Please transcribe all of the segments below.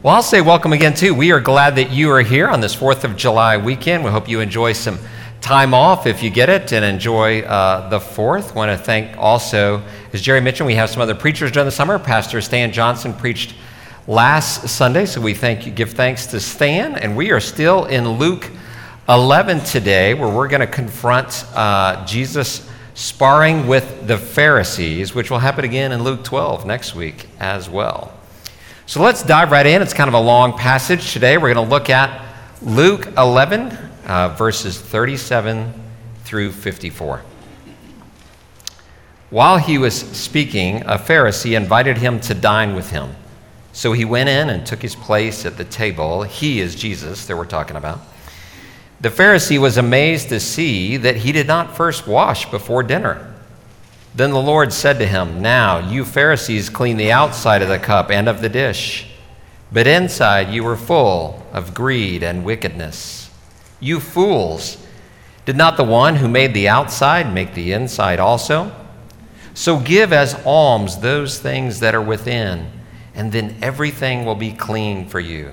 Well, I'll say welcome again, too. We are glad that you are here on this 4th of July weekend. We hope you enjoy some time off if you get it and enjoy uh, the 4th. want to thank also, as Jerry mentioned, we have some other preachers during the summer. Pastor Stan Johnson preached last Sunday, so we thank you, give thanks to Stan. And we are still in Luke 11 today, where we're going to confront uh, Jesus sparring with the Pharisees, which will happen again in Luke 12 next week as well. So let's dive right in. It's kind of a long passage today. We're going to look at Luke 11, uh, verses 37 through 54. While he was speaking, a Pharisee invited him to dine with him. So he went in and took his place at the table. He is Jesus that we're talking about. The Pharisee was amazed to see that he did not first wash before dinner. Then the Lord said to him, Now you Pharisees clean the outside of the cup and of the dish, but inside you are full of greed and wickedness. You fools, did not the one who made the outside make the inside also? So give as alms those things that are within, and then everything will be clean for you.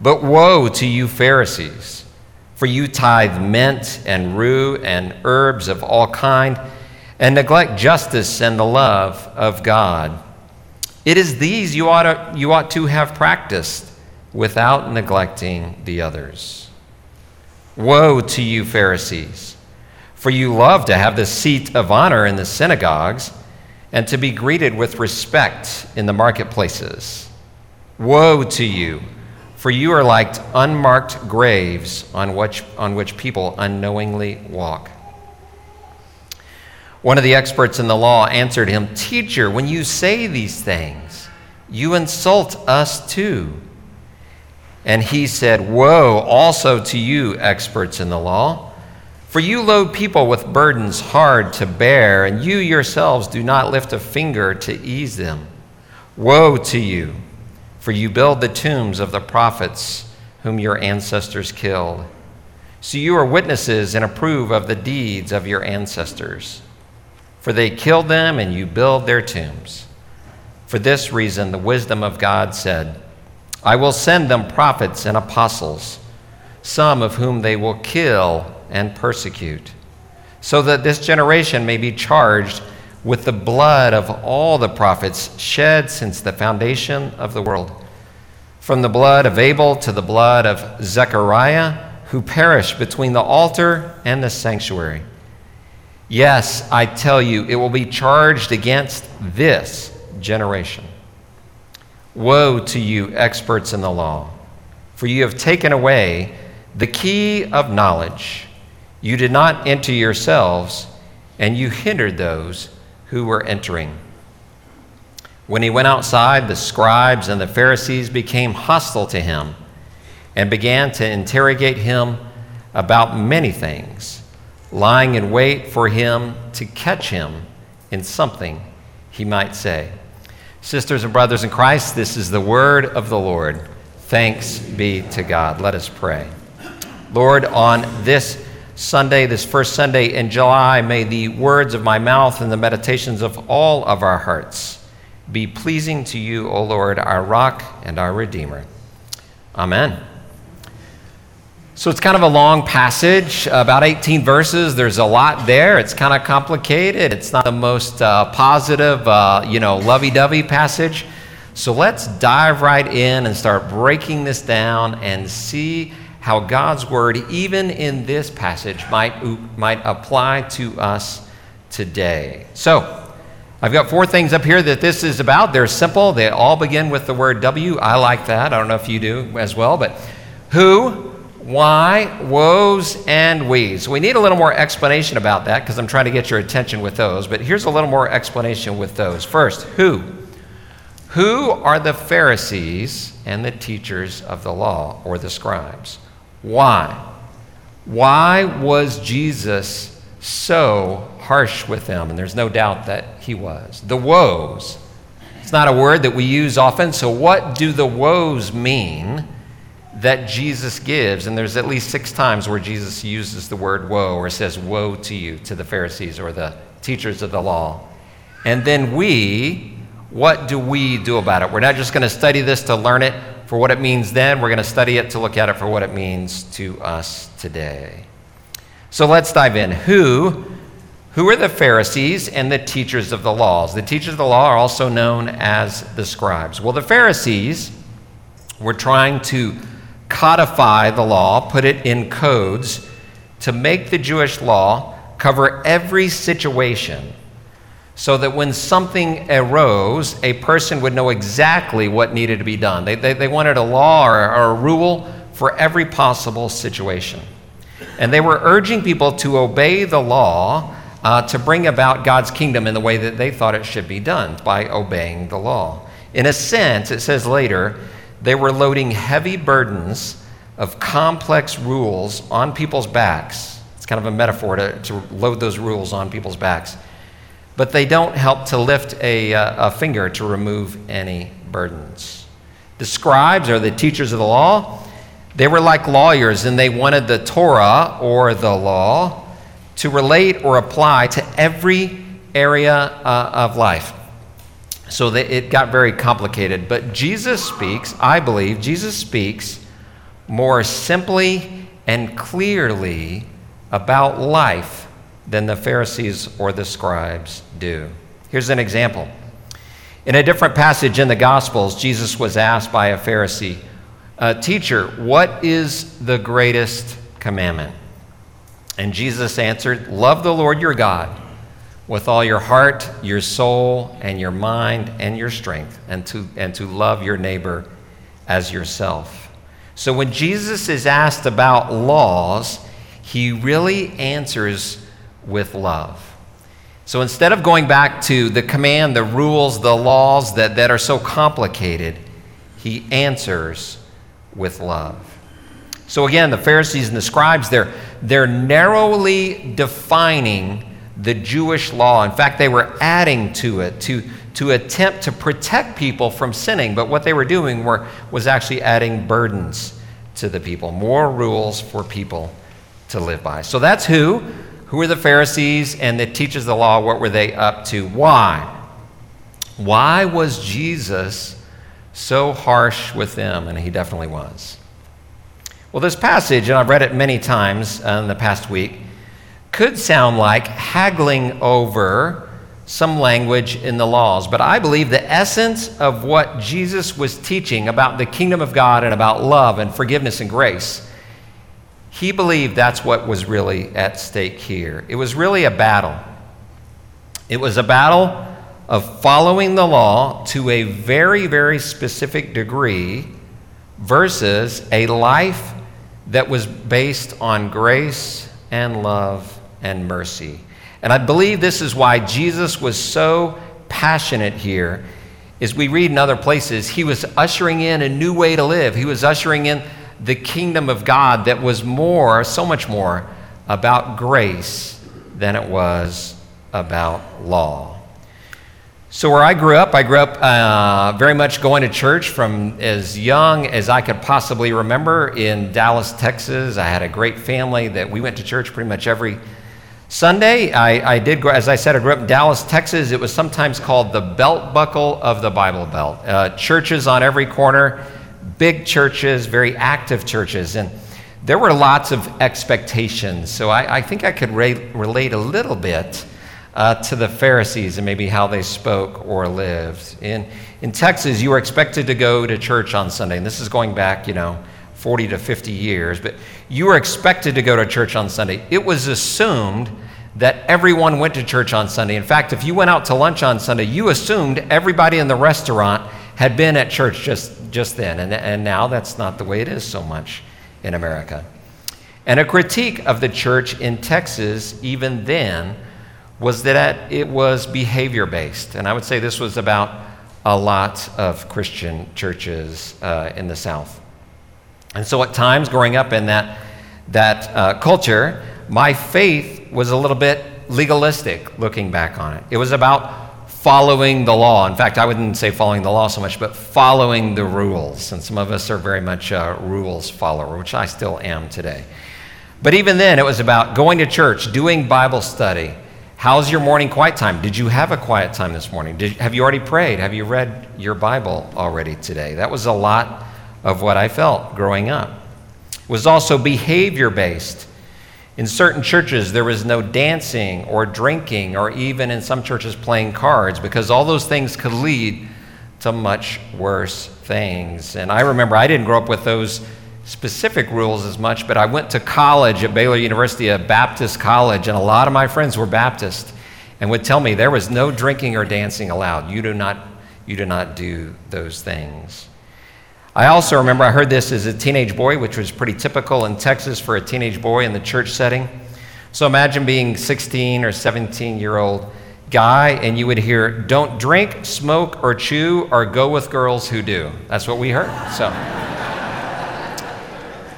But woe to you, Pharisees, for you tithe mint and rue and herbs of all kind and neglect justice and the love of God. It is these you ought to, you ought to have practiced without neglecting the others. Woe to you, Pharisees, for you love to have the seat of honor in the synagogues and to be greeted with respect in the marketplaces. Woe to you, for you are like unmarked graves on which, on which people unknowingly walk. One of the experts in the law answered him, Teacher, when you say these things, you insult us too. And he said, Woe also to you, experts in the law, for you load people with burdens hard to bear, and you yourselves do not lift a finger to ease them. Woe to you, for you build the tombs of the prophets whom your ancestors killed. So you are witnesses and approve of the deeds of your ancestors for they killed them and you build their tombs. For this reason, the wisdom of God said, I will send them prophets and apostles, some of whom they will kill and persecute, so that this generation may be charged with the blood of all the prophets shed since the foundation of the world, from the blood of Abel to the blood of Zechariah, who perished between the altar and the sanctuary. Yes, I tell you, it will be charged against this generation. Woe to you, experts in the law, for you have taken away the key of knowledge. You did not enter yourselves, and you hindered those who were entering. When he went outside, the scribes and the Pharisees became hostile to him and began to interrogate him about many things lying in wait for him to catch him in something he might say. Sisters and brothers in Christ, this is the word of the Lord. Thanks be to God. Let us pray. Lord, on this Sunday, this first Sunday in July, may the words of my mouth and the meditations of all of our hearts be pleasing to you, O Lord, our rock and our Redeemer. Amen. So it's kind of a long passage, about 18 verses. There's a lot there. It's kind of complicated. It's not the most uh, positive, uh, you know, lovey-dovey passage. So let's dive right in and start breaking this down and see how God's word, even in this passage, might, might apply to us today. So I've got four things up here that this is about. They're simple. They all begin with the word W. I like that. I don't know if you do as well, but who, why, woes, and we's. We need a little more explanation about that because I'm trying to get your attention with those. But here's a little more explanation with those. First, who? Who are the Pharisees and the teachers of the law or the scribes? Why? Why was Jesus so harsh with them? And there's no doubt that he was. The woes. It's not a word that we use often, so what do the woes mean? That Jesus gives, and there's at least six times where Jesus uses the word woe or says, Woe to you, to the Pharisees or the teachers of the law. And then we, what do we do about it? We're not just going to study this to learn it. for what it means then. We're going to study it to look at it for what it means to us today. So let's dive in. Who, who are the Pharisees and the teachers of the laws? The teachers of the law are also known as the scribes. Well, the Pharisees were trying to codify the law, put it in codes to make the Jewish law cover every situation so that when something arose, a person would know exactly what needed to be done. They, they, they wanted a law or, or a rule for every possible situation. And they were urging people to obey the law uh, to bring about God's kingdom in the way that they thought it should be done by obeying the law. In a sense, it says later, they were loading heavy burdens of complex rules on people's backs. It's kind of a metaphor to, to load those rules on people's backs but they don't help to lift a, uh, a finger to remove any burdens. The scribes are the teachers of the law. They were like lawyers and they wanted the Torah or the law to relate or apply to every area uh, of life. So that it got very complicated. But Jesus speaks, I believe, Jesus speaks more simply and clearly about life than the Pharisees or the scribes do. Here's an example. In a different passage in the Gospels, Jesus was asked by a Pharisee, uh, Teacher, what is the greatest commandment? And Jesus answered, Love the Lord your God with all your heart, your soul, and your mind, and your strength, and to, and to love your neighbor as yourself. So when Jesus is asked about laws, he really answers with love. So instead of going back to the command, the rules, the laws that, that are so complicated, he answers with love. So again, the Pharisees and the scribes, they're, they're narrowly defining the Jewish law. In fact, they were adding to it to, to attempt to protect people from sinning. But what they were doing were, was actually adding burdens to the people, more rules for people to live by. So that's who who were the Pharisees and the teachers of the law? What were they up to? Why? Why was Jesus so harsh with them? And he definitely was. Well, this passage, and I've read it many times uh, in the past week, could sound like haggling over some language in the laws. But I believe the essence of what Jesus was teaching about the kingdom of God and about love and forgiveness and grace he believed that's what was really at stake here. It was really a battle. It was a battle of following the law to a very, very specific degree versus a life that was based on grace and love and mercy. And I believe this is why Jesus was so passionate here. As we read in other places, he was ushering in a new way to live. He was ushering in the kingdom of God that was more, so much more, about grace than it was about law. So, where I grew up, I grew up uh, very much going to church from as young as I could possibly remember in Dallas, Texas. I had a great family that we went to church pretty much every Sunday. I, I did, as I said, I grew up in Dallas, Texas. It was sometimes called the belt buckle of the Bible Belt. Uh, churches on every corner big churches, very active churches, and there were lots of expectations. So I, I think I could re- relate a little bit uh, to the Pharisees and maybe how they spoke or lived. In, in Texas, you were expected to go to church on Sunday, and this is going back, you know, 40 to 50 years, but you were expected to go to church on Sunday. It was assumed that everyone went to church on Sunday. In fact, if you went out to lunch on Sunday, you assumed everybody in the restaurant had been at church just, just then. And, and now that's not the way it is so much in America. And a critique of the church in Texas, even then, was that it was behavior based. And I would say this was about a lot of Christian churches uh, in the South. And so, at times, growing up in that, that uh, culture, my faith was a little bit legalistic looking back on it. It was about following the law. In fact, I wouldn't say following the law so much, but following the rules. And some of us are very much a rules follower, which I still am today. But even then, it was about going to church, doing Bible study. How's your morning quiet time? Did you have a quiet time this morning? Did, have you already prayed? Have you read your Bible already today? That was a lot of what I felt growing up. It was also behavior based. In certain churches, there was no dancing or drinking, or even in some churches, playing cards, because all those things could lead to much worse things. And I remember I didn't grow up with those specific rules as much, but I went to college at Baylor University, a Baptist college, and a lot of my friends were Baptist and would tell me there was no drinking or dancing allowed. You do not, you do, not do those things. I also remember I heard this as a teenage boy, which was pretty typical in Texas for a teenage boy in the church setting. So imagine being 16 or 17 year old guy and you would hear, don't drink, smoke, or chew, or go with girls who do. That's what we heard. So.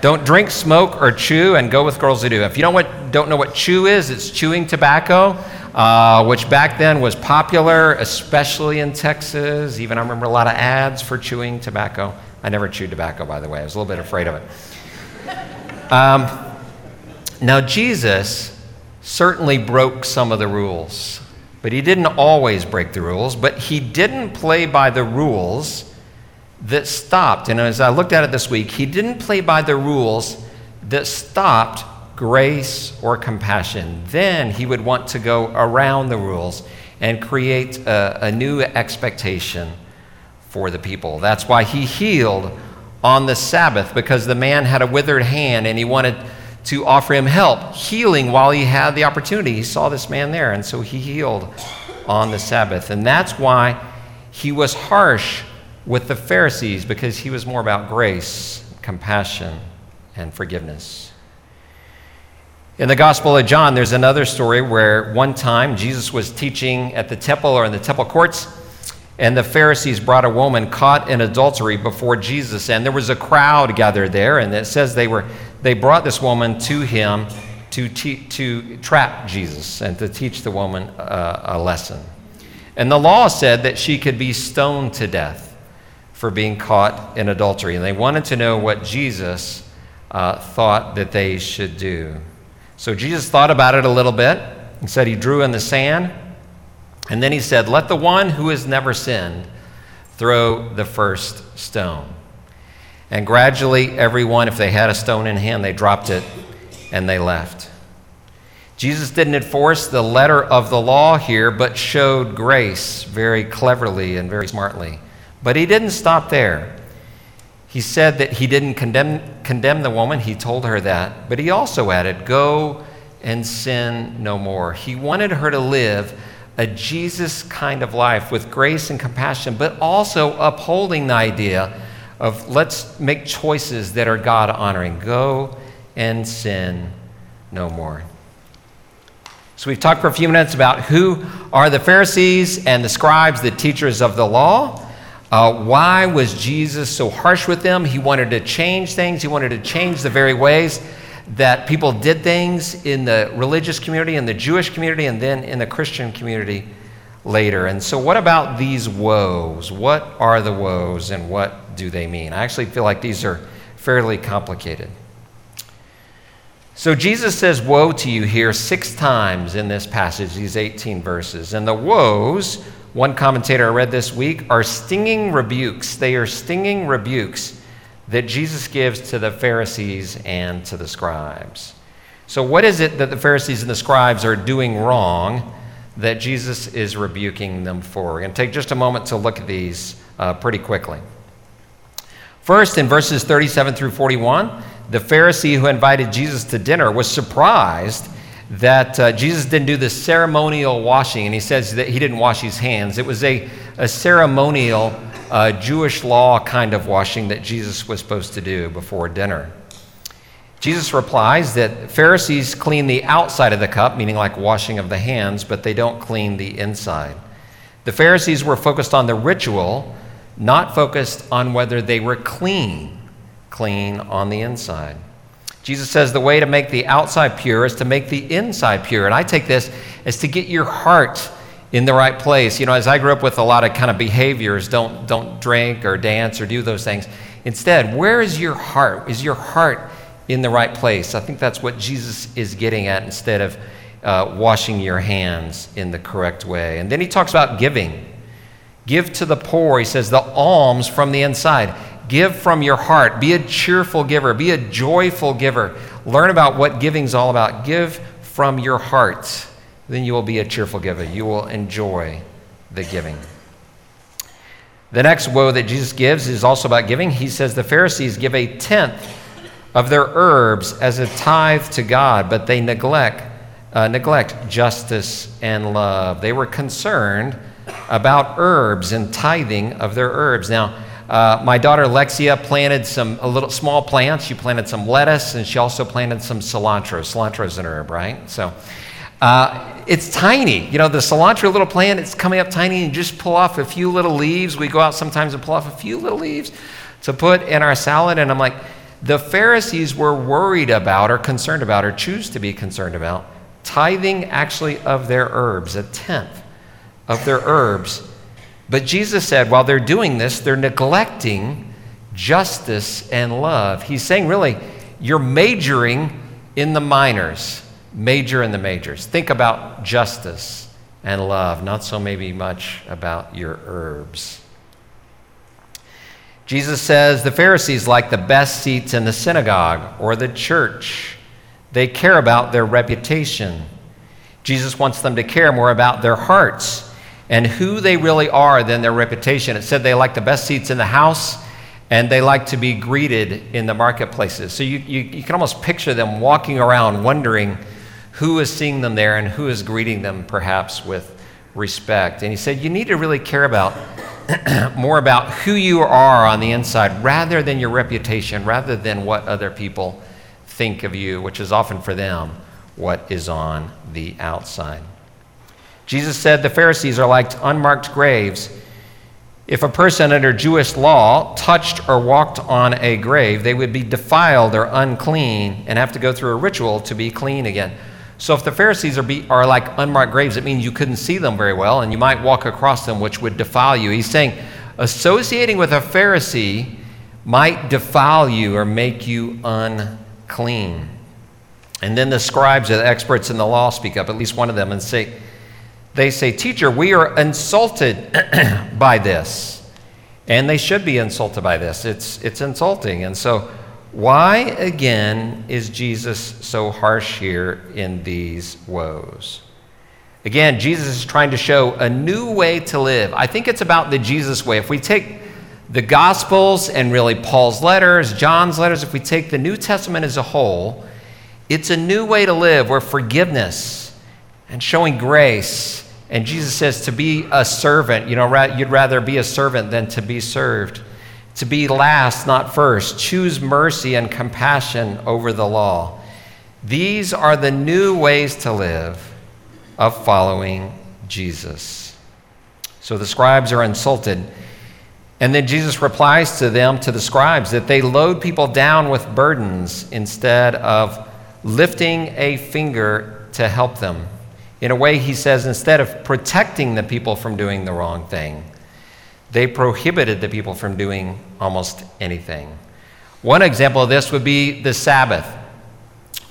Don't drink, smoke, or chew, and go with girls who do. If you don't, don't know what chew is, it's chewing tobacco, uh, which back then was popular, especially in Texas. Even I remember a lot of ads for chewing tobacco. I never chewed tobacco, by the way. I was a little bit afraid of it. Um, now, Jesus certainly broke some of the rules, but he didn't always break the rules, but he didn't play by the rules that stopped, and as I looked at it this week, he didn't play by the rules that stopped grace or compassion. Then he would want to go around the rules and create a, a new expectation for the people. That's why he healed on the Sabbath, because the man had a withered hand and he wanted to offer him help, healing while he had the opportunity. He saw this man there, and so he healed on the Sabbath. And that's why he was harsh with the Pharisees because he was more about grace, compassion, and forgiveness. In the Gospel of John, there's another story where one time Jesus was teaching at the temple or in the temple courts, and the Pharisees brought a woman caught in adultery before Jesus, and there was a crowd gathered there, and it says they were they brought this woman to him to, te- to trap Jesus and to teach the woman uh, a lesson. And the law said that she could be stoned to death for being caught in adultery. And they wanted to know what Jesus uh, thought that they should do. So Jesus thought about it a little bit. He said he drew in the sand. And then he said, Let the one who has never sinned throw the first stone. And gradually, everyone, if they had a stone in hand, they dropped it and they left. Jesus didn't enforce the letter of the law here, but showed grace very cleverly and very smartly. But he didn't stop there. He said that he didn't condemn, condemn the woman, he told her that. But he also added, Go and sin no more. He wanted her to live a Jesus kind of life with grace and compassion, but also upholding the idea of let's make choices that are God honoring. Go and sin no more. So we've talked for a few minutes about who are the Pharisees and the scribes, the teachers of the law. Uh, why was Jesus so harsh with them? He wanted to change things, he wanted to change the very ways that people did things in the religious community, in the Jewish community, and then in the Christian community later. And so, what about these woes? What are the woes and what do they mean? I actually feel like these are fairly complicated. So, Jesus says, Woe to you here six times in this passage, these 18 verses. And the woes one commentator I read this week are stinging rebukes. They are stinging rebukes that Jesus gives to the Pharisees and to the scribes. So, what is it that the Pharisees and the scribes are doing wrong that Jesus is rebuking them for? We're going to take just a moment to look at these uh, pretty quickly. First, in verses 37 through 41, the Pharisee who invited Jesus to dinner was surprised that uh, Jesus didn't do the ceremonial washing, and he says that he didn't wash his hands. It was a, a ceremonial uh, Jewish law kind of washing that Jesus was supposed to do before dinner. Jesus replies that Pharisees clean the outside of the cup, meaning like washing of the hands, but they don't clean the inside. The Pharisees were focused on the ritual, not focused on whether they were clean, clean on the inside. Jesus says the way to make the outside pure is to make the inside pure. And I take this as to get your heart in the right place. You know, as I grew up with a lot of kind of behaviors, don't, don't drink or dance or do those things. Instead, where is your heart? Is your heart in the right place? I think that's what Jesus is getting at instead of uh, washing your hands in the correct way. And then he talks about giving. Give to the poor. He says the alms from the inside. Give from your heart. Be a cheerful giver. Be a joyful giver. Learn about what giving's all about. Give from your heart. Then you will be a cheerful giver. You will enjoy the giving. The next woe that Jesus gives is also about giving. He says the Pharisees give a tenth of their herbs as a tithe to God, but they neglect, uh, neglect justice and love. They were concerned about herbs and tithing of their herbs. Now, uh, my daughter Lexia planted some a little small plants. She planted some lettuce, and she also planted some cilantro. Cilantro is an herb, right? So. Uh, it's tiny. You know, the cilantro little plant, it's coming up tiny, and just pull off a few little leaves. We go out sometimes and pull off a few little leaves to put in our salad. And I'm like, the Pharisees were worried about, or concerned about, or choose to be concerned about tithing actually of their herbs, a tenth of their herbs. But Jesus said, while they're doing this, they're neglecting justice and love. He's saying, really, you're majoring in the minors, major in the majors. Think about justice and love, not so maybe much about your herbs. Jesus says the Pharisees like the best seats in the synagogue or the church. They care about their reputation. Jesus wants them to care more about their hearts and who they really are than their reputation. It said they like the best seats in the house and they like to be greeted in the marketplaces. So you, you, you, can almost picture them walking around wondering who is seeing them there and who is greeting them perhaps with respect. And he said, You need to really care about more about who you are on the inside rather than your reputation, rather than what other people think of you, which is often for them what is on the outside. Jesus said the Pharisees are like unmarked graves. If a person under Jewish law touched or walked on a grave, they would be defiled or unclean and have to go through a ritual to be clean again. So if the Pharisees are, be, are like unmarked graves, it means you couldn't see them very well and you might walk across them, which would defile you. He's saying associating with a Pharisee might defile you or make you unclean. And then the scribes or the experts in the law speak up, at least one of them, and say, they say, Teacher, we are insulted by this. And they should be insulted by this. It's, it's insulting. And so, why again is Jesus so harsh here in these woes? Again, Jesus is trying to show a new way to live. I think it's about the Jesus way. If we take the Gospels and really Paul's letters, John's letters, if we take the New Testament as a whole, it's a new way to live where forgiveness and showing grace and Jesus says to be a servant, you know, you'd rather be a servant than to be served. To be last, not first. Choose mercy and compassion over the law. These are the new ways to live of following Jesus. So the scribes are insulted. And then Jesus replies to them, to the scribes, that they load people down with burdens instead of lifting a finger to help them. In a way, he says, instead of protecting the people from doing the wrong thing, they prohibited the people from doing almost anything. One example of this would be the Sabbath.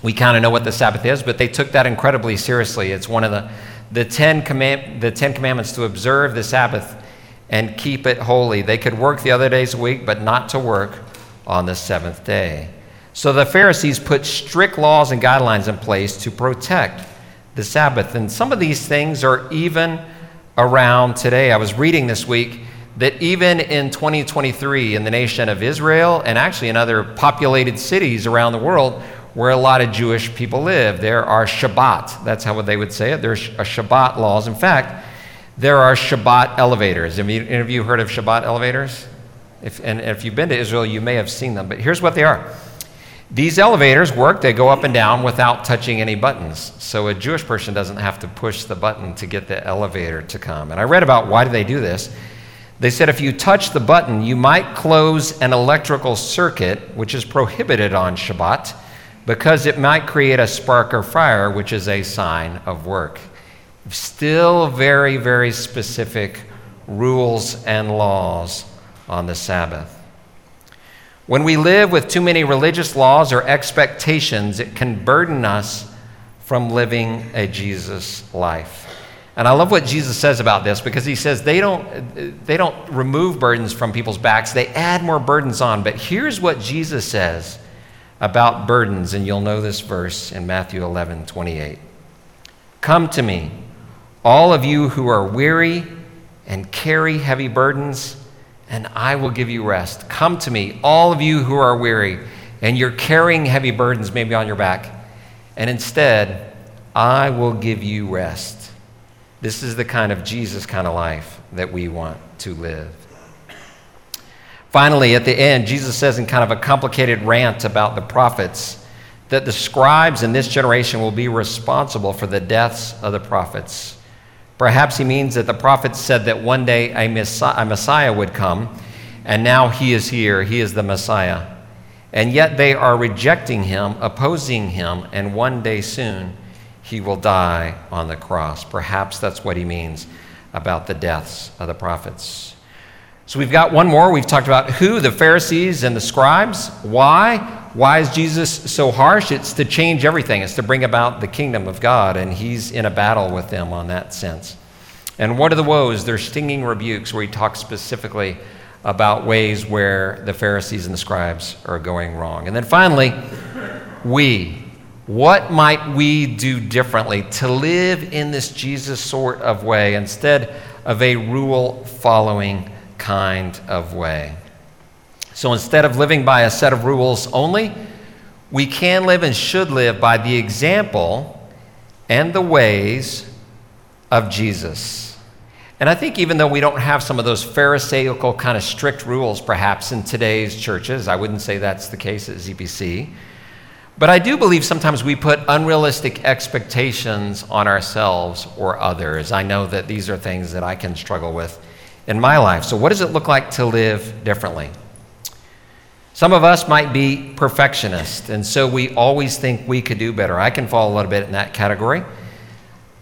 We kind of know what the Sabbath is, but they took that incredibly seriously. It's one of the, the, Ten Command, the Ten Commandments to observe the Sabbath and keep it holy. They could work the other days a week, but not to work on the seventh day. So the Pharisees put strict laws and guidelines in place to protect the Sabbath. And some of these things are even around today. I was reading this week that even in 2023, in the nation of Israel and actually in other populated cities around the world where a lot of Jewish people live, there are Shabbat. That's how they would say it. There's a Shabbat laws. In fact, there are Shabbat elevators. Have you, any of you heard of Shabbat elevators? If, and if you've been to Israel, you may have seen them. But here's what they are these elevators work, they go up and down without touching any buttons. So a Jewish person doesn't have to push the button to get the elevator to come. And I read about why do they do this. They said if you touch the button, you might close an electrical circuit, which is prohibited on Shabbat, because it might create a spark or fire, which is a sign of work. Still very, very specific rules and laws on the Sabbath. When we live with too many religious laws or expectations, it can burden us from living a Jesus life. And I love what Jesus says about this because he says they don't, they don't remove burdens from people's backs, they add more burdens on. But here's what Jesus says about burdens, and you'll know this verse in Matthew 11 28. Come to me, all of you who are weary and carry heavy burdens, and I will give you rest. Come to me, all of you who are weary and you're carrying heavy burdens maybe on your back, and instead, I will give you rest. This is the kind of Jesus kind of life that we want to live. Finally, at the end, Jesus says in kind of a complicated rant about the prophets that the scribes in this generation will be responsible for the deaths of the prophets. Perhaps he means that the prophets said that one day a Messiah, would come, and now he is here. He is the Messiah. And yet they are rejecting him, opposing him, and one day soon he will die on the cross. Perhaps that's what he means about the deaths of the prophets. So we've got one more. We've talked about who, the Pharisees and the scribes. Why? Why is Jesus so harsh? It's to change everything, it's to bring about the kingdom of God, and he's in a battle with them on that sense. And what are the woes? They're stinging rebukes where he talks specifically about ways where the Pharisees and the scribes are going wrong. And then finally, we. What might we do differently to live in this Jesus sort of way instead of a rule following kind of way? So instead of living by a set of rules only, we can live and should live by the example and the ways of Jesus. And I think even though we don't have some of those Pharisaical kind of strict rules perhaps in today's churches, I wouldn't say that's the case at ZBC. But I do believe sometimes we put unrealistic expectations on ourselves or others. I know that these are things that I can struggle with in my life. So, what does it look like to live differently? Some of us might be perfectionists, and so we always think we could do better. I can fall a little bit in that category.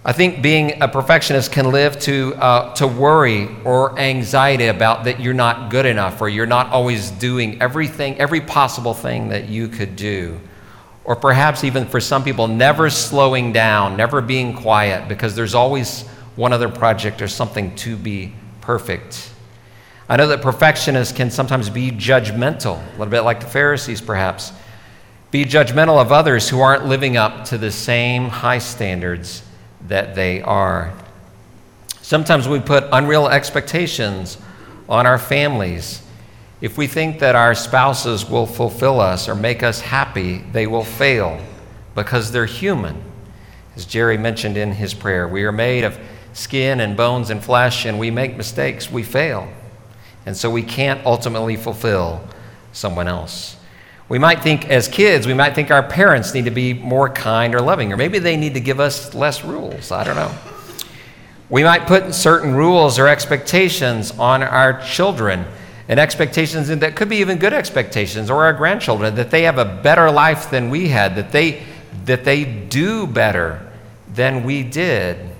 I think being a perfectionist can live to, uh, to worry or anxiety about that you're not good enough or you're not always doing everything, every possible thing that you could do. Or perhaps even for some people, never slowing down, never being quiet because there's always one other project or something to be perfect. I know that perfectionists can sometimes be judgmental, a little bit like the Pharisees perhaps. Be judgmental of others who aren't living up to the same high standards that they are. Sometimes we put unreal expectations on our families. If we think that our spouses will fulfill us or make us happy, they will fail because they're human. As Jerry mentioned in his prayer, we are made of skin and bones and flesh, and we make mistakes, we fail. And so we can't ultimately fulfill someone else. We might think, as kids, we might think our parents need to be more kind or loving, or maybe they need to give us less rules. I don't know. We might put certain rules or expectations on our children, and expectations that could be even good expectations, or our grandchildren, that they have a better life than we had, that they, that they do better than we did.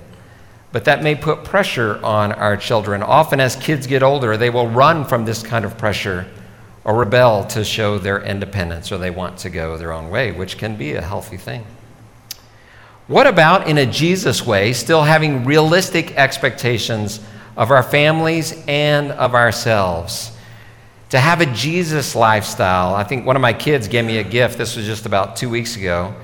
But that may put pressure on our children. Often, as kids get older, they will run from this kind of pressure or rebel to show their independence or they want to go their own way, which can be a healthy thing. What about in a Jesus way, still having realistic expectations of our families and of ourselves? To have a Jesus lifestyle. I think one of my kids gave me a gift. This was just about two weeks ago.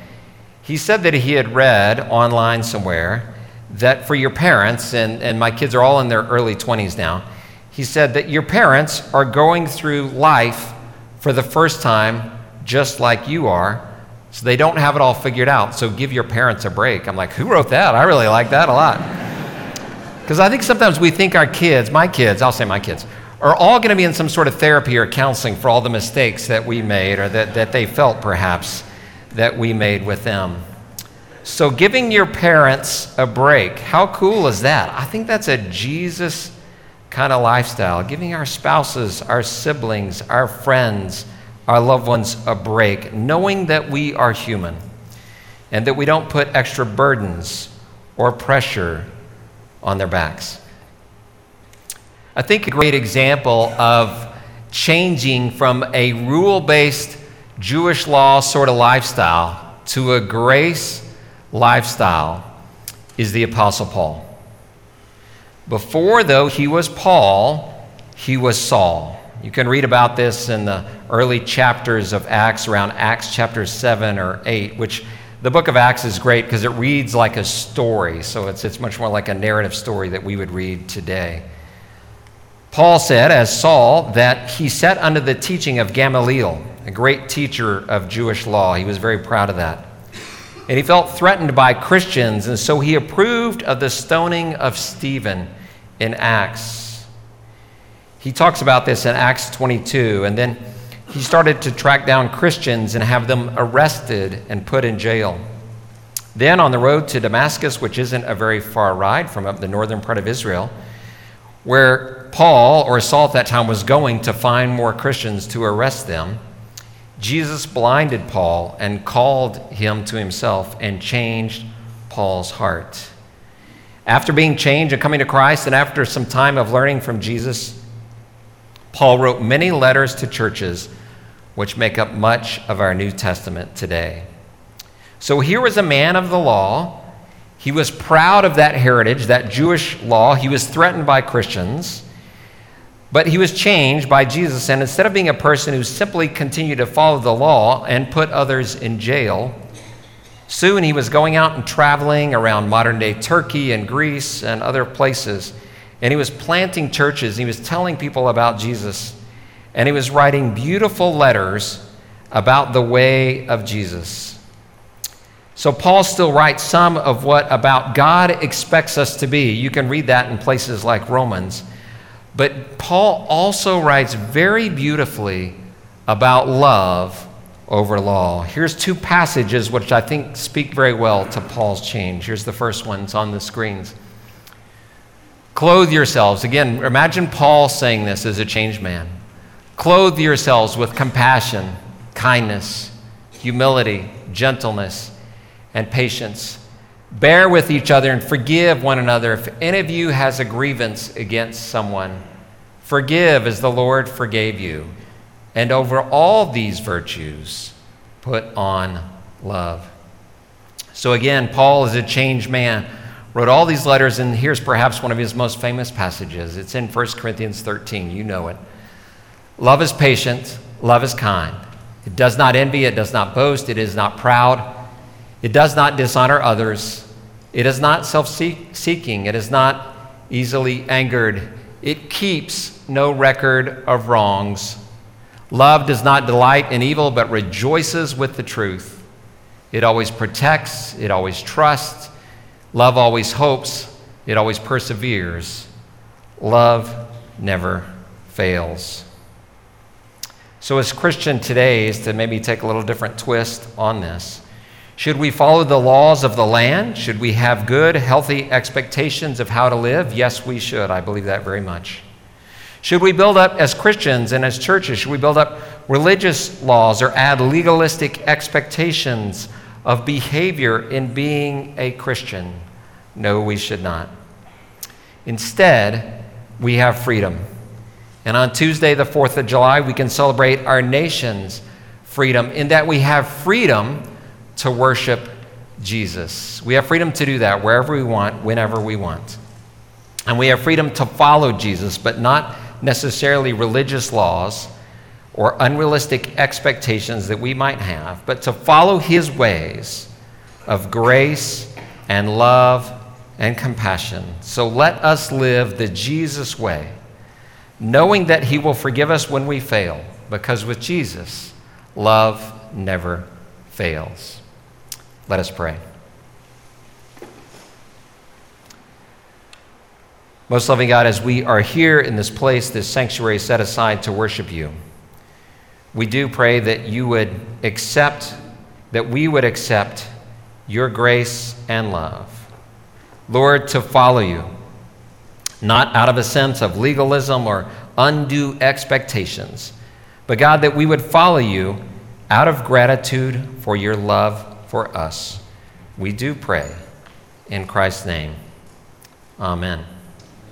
He said that he had read online somewhere that for your parents, and, and my kids are all in their early 20s now, he said that your parents are going through life for the first time just like you are. So they don't have it all figured out. So give your parents a break. I'm like, who wrote that? I really like that a lot. Because I think sometimes we think our kids, my kids, I'll say my kids, are all going to be in some sort of therapy or counseling for all the mistakes that we made or that, that they felt perhaps that we made with them. So giving your parents a break, how cool is that? I think that's a Jesus kind of lifestyle, giving our spouses, our siblings, our friends, our loved ones a break, knowing that we are human and that we don't put extra burdens or pressure on their backs. I think a great example of changing from a rule based Jewish law sort of lifestyle to a grace lifestyle is the Apostle Paul. Before, though, he was Paul, he was Saul. You can read about this in the early chapters of Acts, around Acts chapter 7 or 8, which the book of Acts is great because it reads like a story. So it's, it's much more like a narrative story that we would read today. Paul said, as Saul, that he sat under the teaching of Gamaliel, a great teacher of Jewish law. He was very proud of that. And he felt threatened by Christians, and so he approved of the stoning of Stephen in Acts. He talks about this in Acts 22, and then he started to track down Christians and have them arrested and put in jail. Then, on the road to Damascus, which isn't a very far ride from up the northern part of Israel, where Paul or Saul at that time was going to find more Christians to arrest them, Jesus blinded Paul and called him to himself and changed Paul's heart. After being changed and coming to Christ, and after some time of learning from Jesus, Paul wrote many letters to churches, which make up much of our New Testament today. So here was a man of the law. He was proud of that heritage, that Jewish law. He was threatened by Christians. But he was changed by Jesus, and instead of being a person who simply continued to follow the law and put others in jail, soon he was going out and traveling around modern day Turkey and Greece and other places. And he was planting churches, he was telling people about Jesus, and he was writing beautiful letters about the way of Jesus. So Paul still writes some of what about God expects us to be. You can read that in places like Romans. But Paul also writes very beautifully about love over law. Here's two passages which I think speak very well to Paul's change. Here's the first one, it's on the screens. Clothe yourselves. Again, imagine Paul saying this as a changed man. Clothe yourselves with compassion, kindness, humility, gentleness, and patience Bear with each other and forgive one another. If any of you has a grievance against someone, forgive as the Lord forgave you. And over all these virtues, put on love. So again, Paul is a changed man. Wrote all these letters, and here's perhaps one of his most famous passages. It's in 1 Corinthians 13. You know it. Love is patient, love is kind. It does not envy, it does not boast, it is not proud. It does not dishonor others. It is not self seeking. It is not easily angered. It keeps no record of wrongs. Love does not delight in evil, but rejoices with the truth. It always protects, it always trusts. Love always hopes, it always perseveres. Love never fails. So, as Christian today, is to maybe take a little different twist on this. Should we follow the laws of the land? Should we have good, healthy expectations of how to live? Yes, we should. I believe that very much. Should we build up, as Christians and as churches, should we build up religious laws or add legalistic expectations of behavior in being a Christian? No, we should not. Instead, we have freedom. And on Tuesday, the 4th of July, we can celebrate our nation's freedom in that we have freedom to worship Jesus. We have freedom to do that wherever we want, whenever we want. And we have freedom to follow Jesus, but not necessarily religious laws or unrealistic expectations that we might have, but to follow his ways of grace and love and compassion. So let us live the Jesus way, knowing that he will forgive us when we fail, because with Jesus, love never fails. Let us pray. Most loving God, as we are here in this place, this sanctuary set aside to worship you, we do pray that you would accept, that we would accept your grace and love. Lord, to follow you, not out of a sense of legalism or undue expectations, but God, that we would follow you out of gratitude for your love for us. We do pray in Christ's name. Amen.